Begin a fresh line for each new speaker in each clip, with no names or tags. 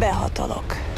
behatolok.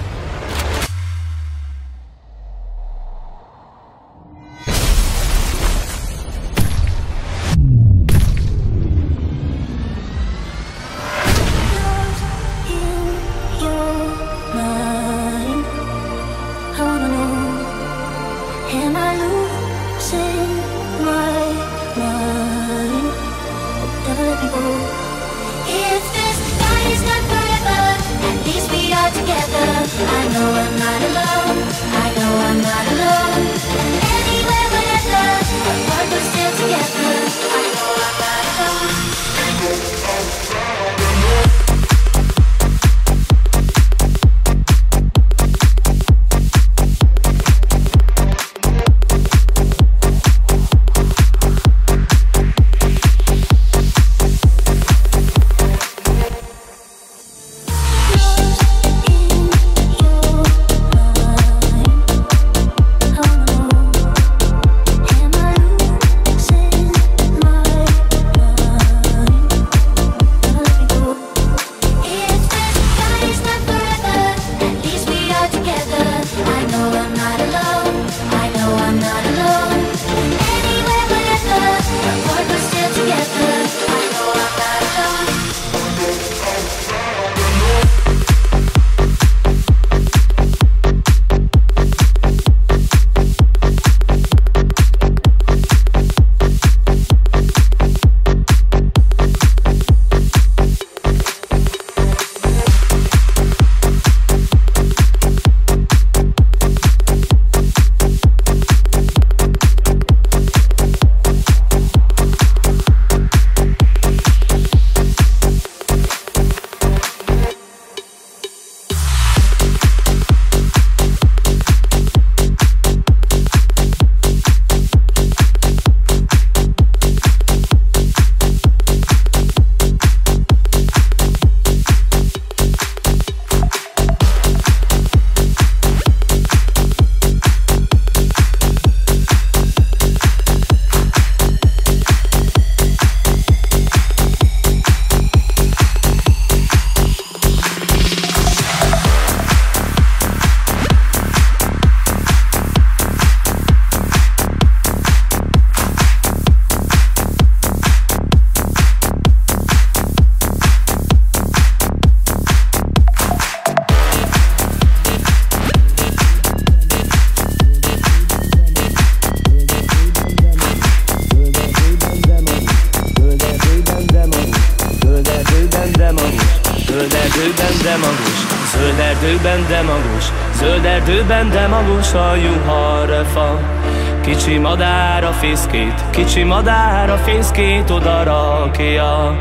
Fészkét, kicsi madár a fészkét oda rakja.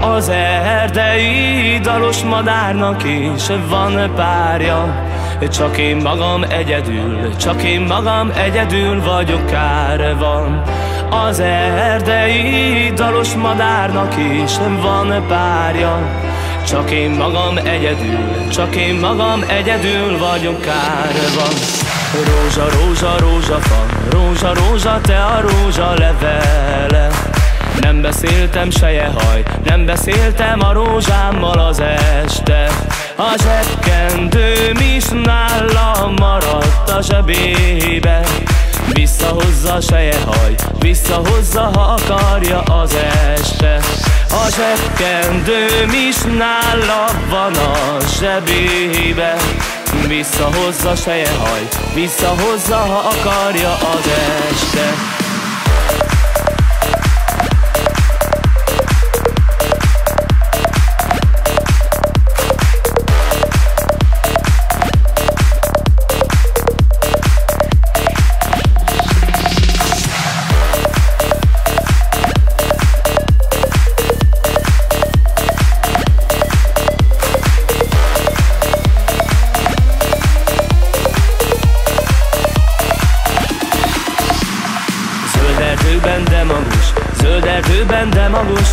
Az erdei dalos madárnak is van párja, csak én magam egyedül, csak én magam egyedül vagyok, kár van. Az erdei dalos madárnak is van párja, csak én magam egyedül, csak én magam egyedül vagyok, kár van. Rózsa, rózsa, rózsa fa, rózsa, rózsa, te a rózsa levele. Nem beszéltem seje haj, nem beszéltem a rózsámmal az este. A zsekkendőm is nálam maradt a zsebébe. Visszahozza seje haj, visszahozza, ha akarja az este A zsekkendőm is nála van a zsebébe. Visszahozza haj, visszahozza, ha akarja az este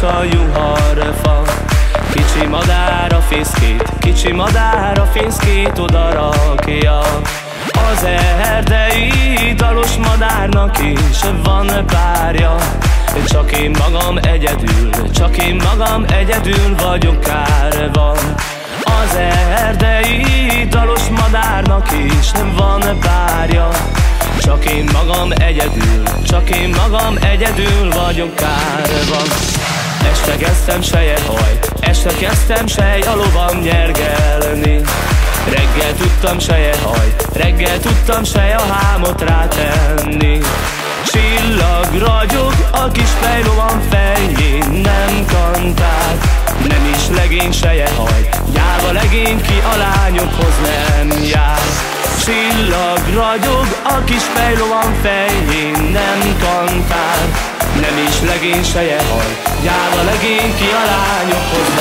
a juharfa Kicsi madár a fészkét, kicsi madár a fészkét oda rakja. Az erdei dalos madárnak is van párja. Csak én magam egyedül, csak én magam egyedül vagyok, kár van Az erdei madárnak is van párja. Csak én magam egyedül, csak én magam egyedül vagyok kárva Este kezdtem haj, este kezdtem sej a lovam nyergelni. Reggel tudtam haj, reggel tudtam sej a hámot rátenni. Csillag ragyog a kis fejlovam fején Nem kantál, nem is legény seje haj Járva legény ki a lányokhoz nem jár. Csillag ragyog a kis fejlovam fején Nem kantál, nem is legény seje haj. Járva legény ki a lányokhoz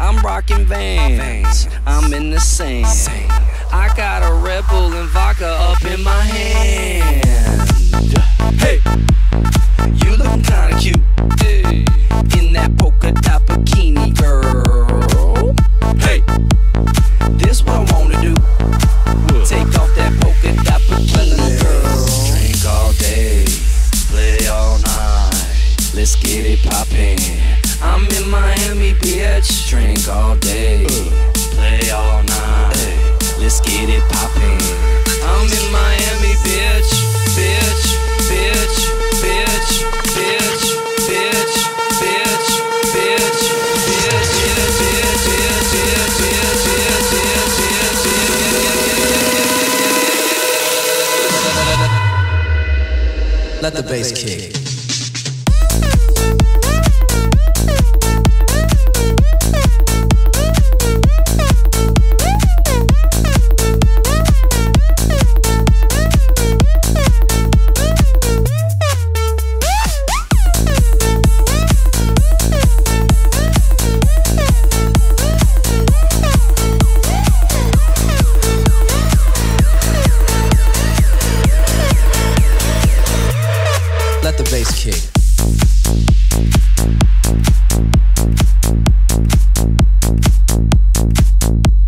I'm rocking vans. I'm in the sand. I got a Red Bull and vodka up in my hand. Hey, you look kinda cute in that polka dot bikini, girl. Hey, this what I wanna do. Take off that polka dot bikini, girl. Drink all day, play all night. Let's get it poppin'. I'm in Miami, bitch. Drink all day, play all night. Let's get it poppin'. I'm in Miami, bitch, bitch, bitch, bitch, bitch, bitch, bitch, bitch, bitch, bitch, bitch, bitch, bitch, bitch, bitch, bitch, bitch.
Let the bass kick. the bass kick. Thank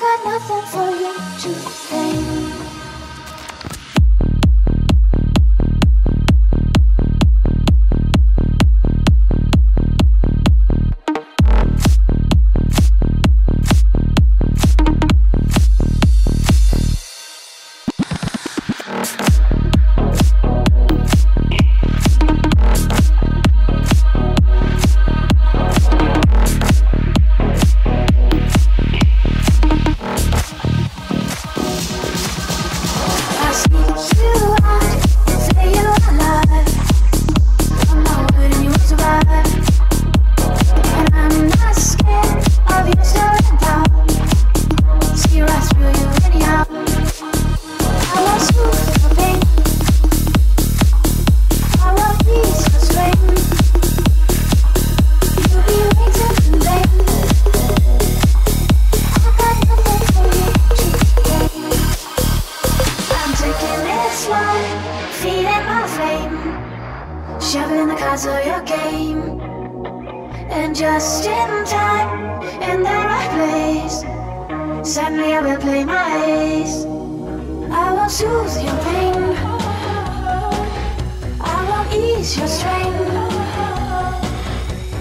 got nothing for you to say.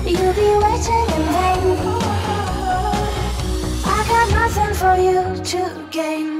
You'll be waiting in vain. I got nothing for you to gain.